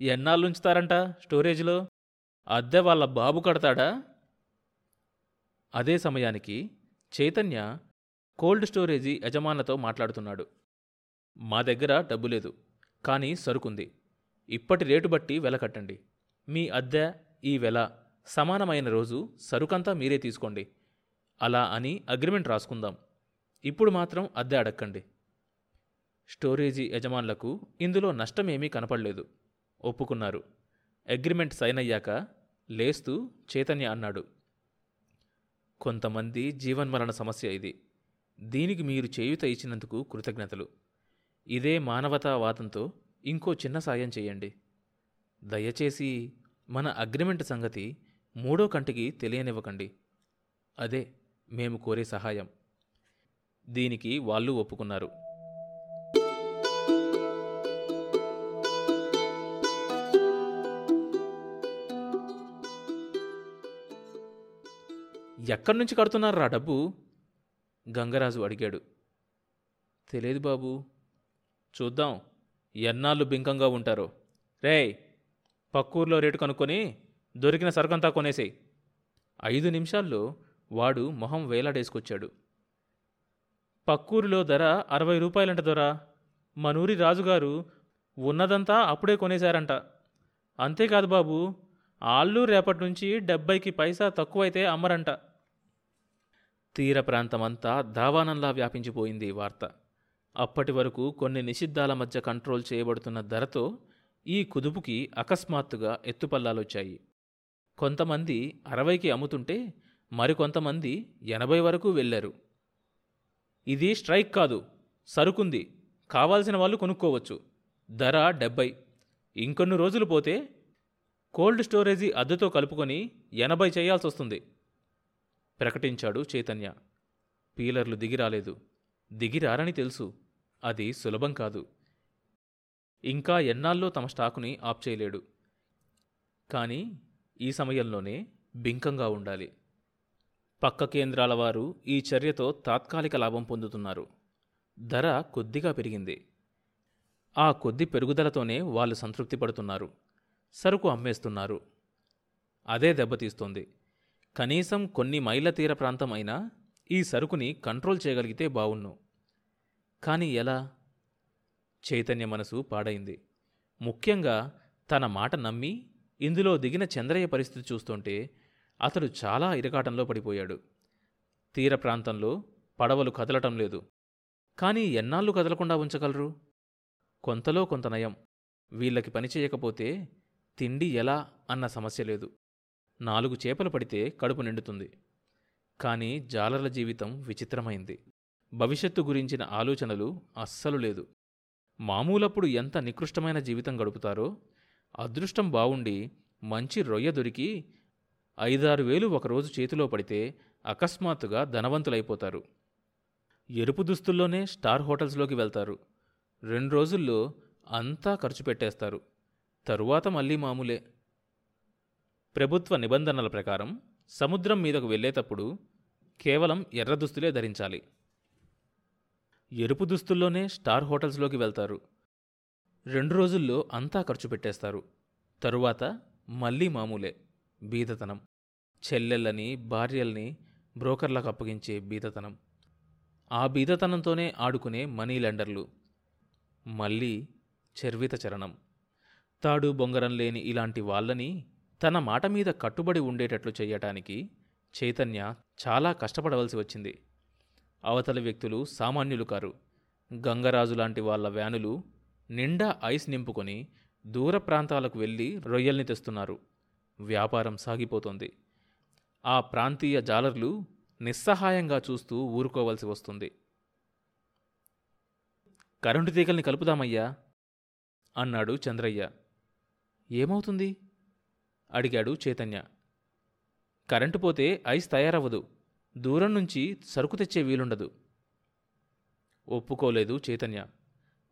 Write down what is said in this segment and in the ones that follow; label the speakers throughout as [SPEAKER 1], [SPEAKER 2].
[SPEAKER 1] ఎన్నాళ్ళు ఉంచుతారంట స్టోరేజ్లో? అద్దె వాళ్ళ బాబు కడతాడా? అదే సమయానికి చైతన్య కోల్డ్ స్టోరేజీ యజమానులతో మాట్లాడుతున్నాడు. మా దగ్గర డబ్బు లేదు కానీ సరుకుంది. ఇప్పటి రేటు బట్టి వెల కట్టండి. మీ అద్దె ఈ వెల సమానమైన రోజు సరుకంతా మీరే తీసుకోండి. అలా అని అగ్రిమెంట్ రాసుకుందాం. ఇప్పుడు మాత్రం అద్దె అడక్కండి. స్టోరేజీ యజమానులకు ఇందులో నష్టమేమీ కనపడలేదు. ఒప్పుకున్నారు. అగ్రిమెంట్ సైన్ అయ్యాక లేస్తూ చైతన్య అన్నాడు. కొంతమంది జీవన్మరణ సమస్య ఇది. దీనికి మీరు చేయుత ఇచ్చినందుకు కృతజ్ఞతలు. ఇదే మానవతావాదంతో ఇంకో చిన్న సాయం చేయండి. దయచేసి మన అగ్రిమెంట్ సంగతి మూడో కంటికి తెలియనివ్వకండి. అదే మేము కోరే సహాయం. దీనికి వాళ్ళు ఒప్పుకున్నారు. ఎక్కడి నుంచి కడుతున్నారా డబ్బు? గంగరాజు అడిగాడు. తెలియదు బాబు చూద్దాం ఎన్నాళ్ళు బింకంగా ఉంటారో. రేయ్ పక్కూర్లో రేటు కనుక్కొని దొరికిన సరుకంతా కొనేసేయి. ఐదు నిమిషాల్లో వాడు మొహం వేలాడేసుకొచ్చాడు. పక్కూరిలో ధర అరవై రూపాయలంట దొరా. మనూరి రాజుగారు ఉన్నదంతా అప్పుడే కొనేశారంట. అంతేకాదు బాబు ఆళ్ళు రేపటి నుంచి డెబ్బైకి పైసా తక్కువైతే అమ్మరంట. తీర ప్రాంతమంతా దావానంలా వ్యాపించిపోయింది ఈ వార్త. అప్పటి వరకు కొన్ని నిషిద్ధాల మధ్య కంట్రోల్ చేయబడుతున్న ధరతో ఈ కుదుపుకి అకస్మాత్తుగా ఎత్తుపల్లాలొచ్చాయి. కొంతమంది అరవైకి అమ్ముతుంటే మరికొంతమంది ఎనభై వరకు వెళ్ళారు ఇది స్ట్రైక్ కాదు సరుకుంది. కావాల్సిన వాళ్ళు కొనుక్కోవచ్చు. ధర డెబ్బై. ఇంకొన్ని రోజులు పోతే కోల్డ్ స్టోరేజీ అద్దెతో కలుపుకొని ఎనభై చేయాల్సి వస్తుంది ప్రకటించాడు చైతన్య. పీలర్లు దిగిరాలేదు. దిగిరారని తెలుసు. అది సులభం కాదు. ఇంకా ఎన్నాళ్ళో తమ స్టాకుని ఆప్ చేయలేడు. కానీ ఈ సమయంలోనే బింకంగా ఉండాలి. పక్క కేంద్రాల వారు ఈ చర్యతో తాత్కాలిక లాభం పొందుతున్నారు. ధర కొద్దిగా పెరిగింది. ఆ కొద్ది పెరుగుదలతోనే వాళ్ళు సంతృప్తి పడుతున్నారు. సరుకు అమ్మేస్తున్నారు. అదే దెబ్బతీస్తోంది. కనీసం కొన్ని మైళ్ళ తీర ప్రాంతం అయినా ఈ సరుకుని కంట్రోల్ చేయగలిగితే బావున్ను. కానీ ఎలా? చైతన్య మనసు పాడైంది. ముఖ్యంగా తన మాట నమ్మి ఇందులో దిగిన చంద్రయ్య పరిస్థితి చూస్తుంటే అతడు చాలా ఇరకాటంలో పడిపోయాడు. తీర ప్రాంతంలో పడవలు కదలటం లేదు. కానీ ఎన్నాళ్ళు కదలకుండా ఉంచగలరు? కొంతలో కొంత నయం. వీళ్ళకి పని చేయకపోతే తిండి ఎలా అన్న సమస్య లేదు. నాలుగు చేపలు పడితే కడుపు నిండుతుంది. కానీ జాలర్ల జీవితం విచిత్రమైంది. భవిష్యత్తు గురించిన ఆలోచనలు అస్సలు లేదు. మామూలప్పుడు ఎంత నికృష్టమైన జీవితం గడుపుతారో అదృష్టం బావుండి మంచి రొయ్య దొరికి ఐదారు వేలు ఒకరోజు చేతిలో పడితే అకస్మాత్తుగా ధనవంతులైపోతారు. ఎరుపు దుస్తుల్లోనే స్టార్ హోటల్స్లోకి వెళ్తారు. రెండు రోజుల్లో అంతా ఖర్చు పెట్టేస్తారు. తరువాత మళ్ళీ మామూలే. ప్రభుత్వ నిబంధనల ప్రకారం సముద్రం మీదకు వెళ్ళేటప్పుడు కేవలం ఎర్ర దుస్తులే ధరించాలి. ఎరుపు దుస్తుల్లోనే స్టార్ హోటల్స్లోకి వెళ్తారు. రెండు రోజుల్లో అంతా ఖర్చు పెట్టేస్తారు. తరువాత మళ్ళీ మామూలే బీదతనం. చెల్లెళ్ళని భార్యల్ని బ్రోకర్లకు అప్పగించే బీదతనం. ఆ బీదతనంతోనే ఆడుకునే మనీ లెండర్లు. మళ్ళీ చర్విత చరణం. తాడు బొంగరం లేని ఇలాంటి వాళ్ళని తన మాట మీద కట్టుబడి ఉండేటట్లు చేయటానికి చైతన్య చాలా కష్టపడవలసి వచ్చింది. అవతలి వ్యక్తులు సామాన్యులు కారు. గంగరాజు లాంటి వాళ్ళ వ్యానులు నిండా ఐస్ నింపుకొని దూర ప్రాంతాలకు వెళ్ళి రొయ్యల్ని తెస్తున్నారు. వ్యాపారం సాగిపోతుంది. ఆ ప్రాంతీయ జాలర్లు నిస్సహాయంగా చూస్తూ ఊరుకోవలసి వస్తుంది. కరెంటు తీగల్ని కలుపుదామయ్యా అన్నాడు చంద్రయ్య. ఏమవుతుంది? అడిగాడు చైతన్య. కరెంటు పోతే ఐస్ తయారవ్వదు. దూరం నుంచి సరుకు తెచ్చే వీలుండదు. ఒప్పుకోలేదు చైతన్య.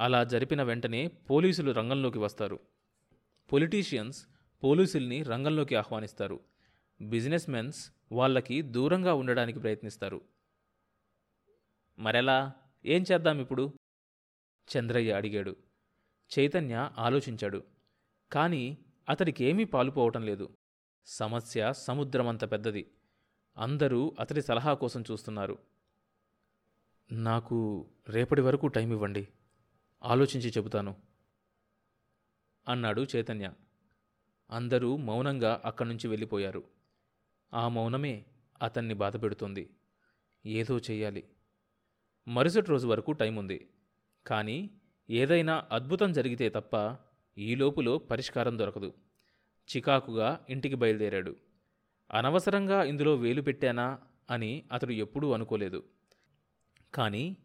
[SPEAKER 1] అలా జరిపిన వెంటనే పోలీసులు రంగంలోకి వస్తారు. పొలిటీషియన్స్ పోలీసుల్ని రంగంలోకి ఆహ్వానిస్తారు. బిజినెస్ మెన్స్ వాళ్ళకి దూరంగా ఉండడానికి ప్రయత్నిస్తారు. మరెలా? ఏం చేద్దాం ఇప్పుడు? చంద్రయ్య అడిగాడు. చైతన్య ఆలోచించాడు. కానీ అతడికేమీ పాలుపోవటం లేదు. సమస్య సముద్రమంత పెద్దది. అందరూ అతడి సలహా కోసం చూస్తున్నారు. నాకు రేపటి వరకు టైం ఇవ్వండి ఆలోచించి చెబుతాను. అన్నాడు చైతన్య. అందరూ మౌనంగా అక్కడి నుంచి వెళ్ళిపోయారు. ఆ మౌనమే అతన్ని బాధపెడుతుంది ఏదో చెయ్యాలి. మరుసటి రోజు వరకు టైం ఉంది కానీ ఏదైనా అద్భుతం జరిగితే తప్ప ఈ లోపులో పరిష్కారం దొరకదు. చికాకుగా ఇంటికి బయలుదేరాడు. అనవసరంగా ఇందులో వేలు పెట్టానా అని అతడు ఎప్పుడూ అనుకోలేదు. కానీ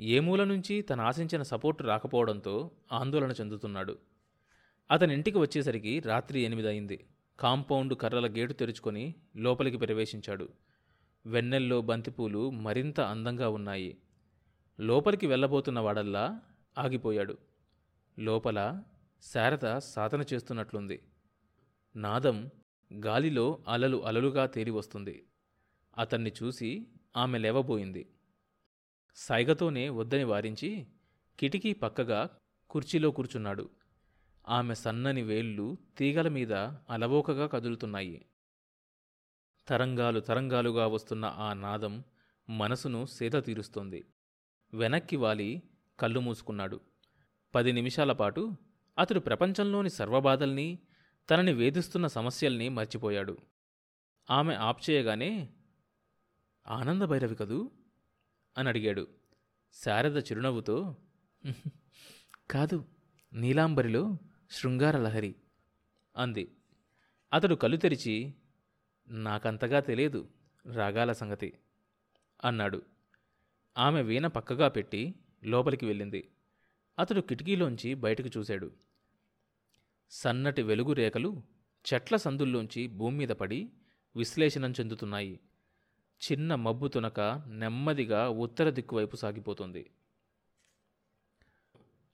[SPEAKER 1] ఏ మూల నుంచి తన ఆశించిన సపోర్టు రాకపోవడంతో ఆందోళన చెందుతున్నాడు. అతని ఇంటికి వచ్చేసరికి రాత్రి ఎనిమిది అయింది కాంపౌండ్ కర్రల గేటు తెరుచుకొని లోపలికి ప్రవేశించాడు. వెన్నెల్లో బంతిపూలు మరింత అందంగా ఉన్నాయి. లోపలికి వెళ్ళబోతున్న వాడల్లా ఆగిపోయాడు. లోపల శారద సాధన చేస్తున్నట్లుంది. నాదం గాలిలో అలలు అలలుగా తేరి వస్తుంది. అతన్ని చూసి ఆమె లేవబోయింది. సైగతోనే వద్దని వారించి కిటికీ పక్కగా కుర్చీలో కూర్చున్నాడు. ఆమె సన్నని వేళ్ళు తీగల మీద అలవోకగా కదులుతున్నాయి. తరంగాలు తరంగాలుగా వస్తున్న ఆ నాదం మనసును సేద తీరుస్తోంది. వెనక్కి వాలి కళ్ళు మూసుకున్నాడు. పది నిమిషాల పాటు అతడు ప్రపంచంలోని సర్వబాధల్ని తనని వేధిస్తున్న సమస్యల్ని మర్చిపోయాడు. ఆమె ఆప్ చేయగానే ఆనందభైరవి కదూ? అని అడిగాడు. శారద చిరునవ్వుతో కాదు నీలాంబరిలో శృంగార లహరి అంది. అతడు కళ్ళు తెరిచి నాకంతగా తెలియదు రాగాల సంగతి అన్నాడు. ఆమె వీణ పక్కగా పెట్టి లోపలికి వెళ్ళింది. అతడు కిటికీలోంచి బయటకు చూశాడు. సన్నటి వెలుగు రేఖలు చెట్ల సందుల్లోంచి భూమి మీద పడి విశ్లేషణం చెందుతున్నాయి. చిన్న మబ్బు తునక నెమ్మదిగా ఉత్తర దిక్కువైపు సాగిపోతుంది.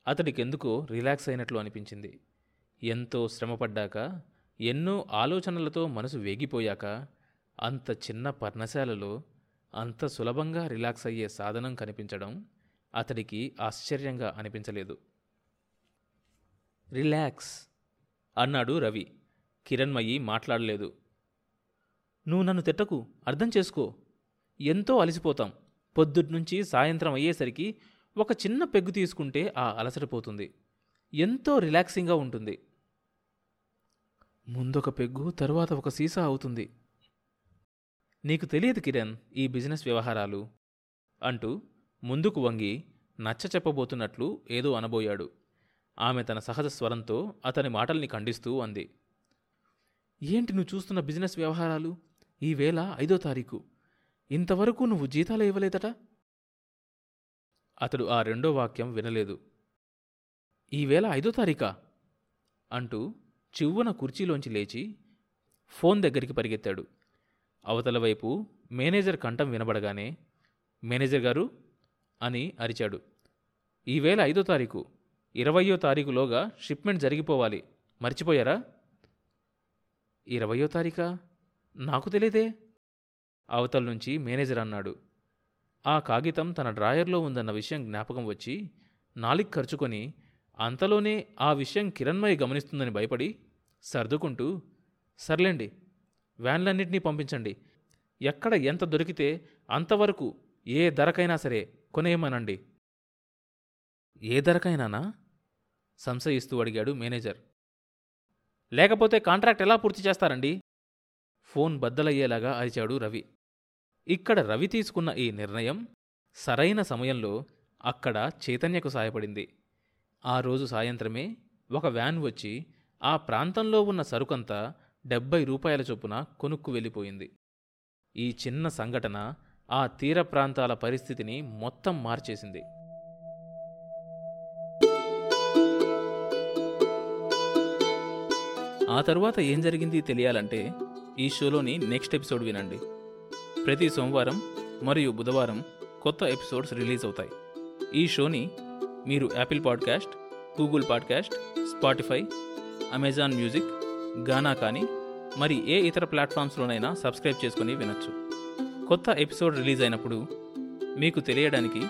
[SPEAKER 1] అతడికెందుకో రిలాక్స్ అయినట్లు అనిపించింది. ఎంతో శ్రమపడ్డాక ఎన్నో ఆలోచనలతో మనసు వేగిపోయాక అంత చిన్న పర్ణశాలలో అంత సులభంగా రిలాక్స్ అయ్యే సాధనం కనిపించడం అతడికి ఆశ్చర్యంగా అనిపించలేదు. రిలాక్స్ అన్నాడు రవి. కిరణ్మయి మాట్లాడలేదు. నువ్వు నన్ను తిట్టకు అర్థం చేసుకో. ఎంతో అలసిపోతాం. పొద్దుట్నుంచి సాయంత్రం అయ్యేసరికి ఒక చిన్న పెగ్గు తీసుకుంటే ఆ అలసటిపోతుంది ఎంతో రిలాక్సింగ్గా ఉంటుంది. ముందొక పెగ్గు తరువాత ఒక సీసా అవుతుంది. నీకు తెలియదు కిరణ్ ఈ బిజినెస్ వ్యవహారాలు అంటూ ముందుకు వంగి నచ్చ చెప్పబోతున్నట్లు ఏదో అనబోయాడు. ఆమె తన సహజ స్వరంతో అతని మాటల్ని ఖండిస్తూ అంది. ఏంటి నువ్వు చూస్తున్న బిజినెస్ వ్యవహారాలు? ఈవేళ ఐదో తారీఖు. ఇంతవరకు నువ్వు జీతాలు ఇవ్వలేదట? అతడు ఆ రెండో వాక్యం వినలేదు. ఈవేళ ఐదో తారీఖా? అంటూ చివ్వున కుర్చీలోంచి లేచి ఫోన్ దగ్గరికి పరిగెత్తాడు. అవతల వైపు మేనేజర్ కంఠం వినబడగానే మేనేజర్ గారు అని అరిచాడు. ఈవేళ ఐదో తారీఖు. ఇరవయో తారీఖులోగా షిప్మెంట్ జరిగిపోవాలి. మర్చిపోయారా? ఇరవయో తారీఖా? నాకు తెలియదే అవతల నుంచి మేనేజర్ అన్నాడు. ఆ కాగితం తన డ్రాయర్లో ఉందన్న విషయం జ్ఞాపకం వచ్చి నాలిక్ ఖర్చుకొని అంతలోనే ఆ విషయం కిరణ్మయ్య గమనిస్తుందని భయపడి సర్దుకుంటూ సర్లేండి వ్యాన్లన్నింటినీ పంపించండి. ఎక్కడ ఎంత దొరికితే అంతవరకు ఏ ధరకైనా సరే కొనేయమనండి. ఏ ధరకైనానా? సంశయిస్తూ అడిగాడు మేనేజర్. లేకపోతే కాంట్రాక్ట్ ఎలా పూర్తి చేస్తారండి? ఫోన్ బద్దలయ్యేలాగా అరిచాడు రవి. ఇక్కడ రవి తీసుకున్న ఈ నిర్ణయం సరైన సమయంలో అక్కడ చైతన్యకు సాయపడింది. ఆ రోజు సాయంత్రమే ఒక వ్యాన్ వచ్చి ఆ ప్రాంతంలో ఉన్న సరుకంతా డెబ్బై రూపాయల చొప్పున కొనుక్కు వెళ్ళిపోయింది. ఈ చిన్న సంఘటన ఆ తీర ప్రాంతాల పరిస్థితిని మొత్తం మార్చేసింది. ఆ తర్వాత ఏం జరిగింది తెలియాలంటే ఈ షోలోని నెక్స్ట్ ఎపిసోడ్ వినండి. ప్రతి సోమవారం మరియు బుధవారం కొత్త ఎపిసోడ్స్ రిలీజ్ అవుతాయి. ఈ షోని మీరు Apple podcast Google podcast Spotify Amazon music Gaana కానీ మరి ఏ ఇతర ప్లాట్ఫామ్స్లోనైనా సబ్స్క్రైబ్ చేసుకుని వినొచ్చు. కొత్త ఎపిసోడ్ రిలీజ్ అయినప్పుడు మీకు తెలియడానికి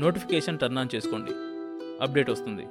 [SPEAKER 1] నోటిఫికేషన్ టర్న్ ఆన్ చేసుకోండి. అప్డేట్ వస్తుంది.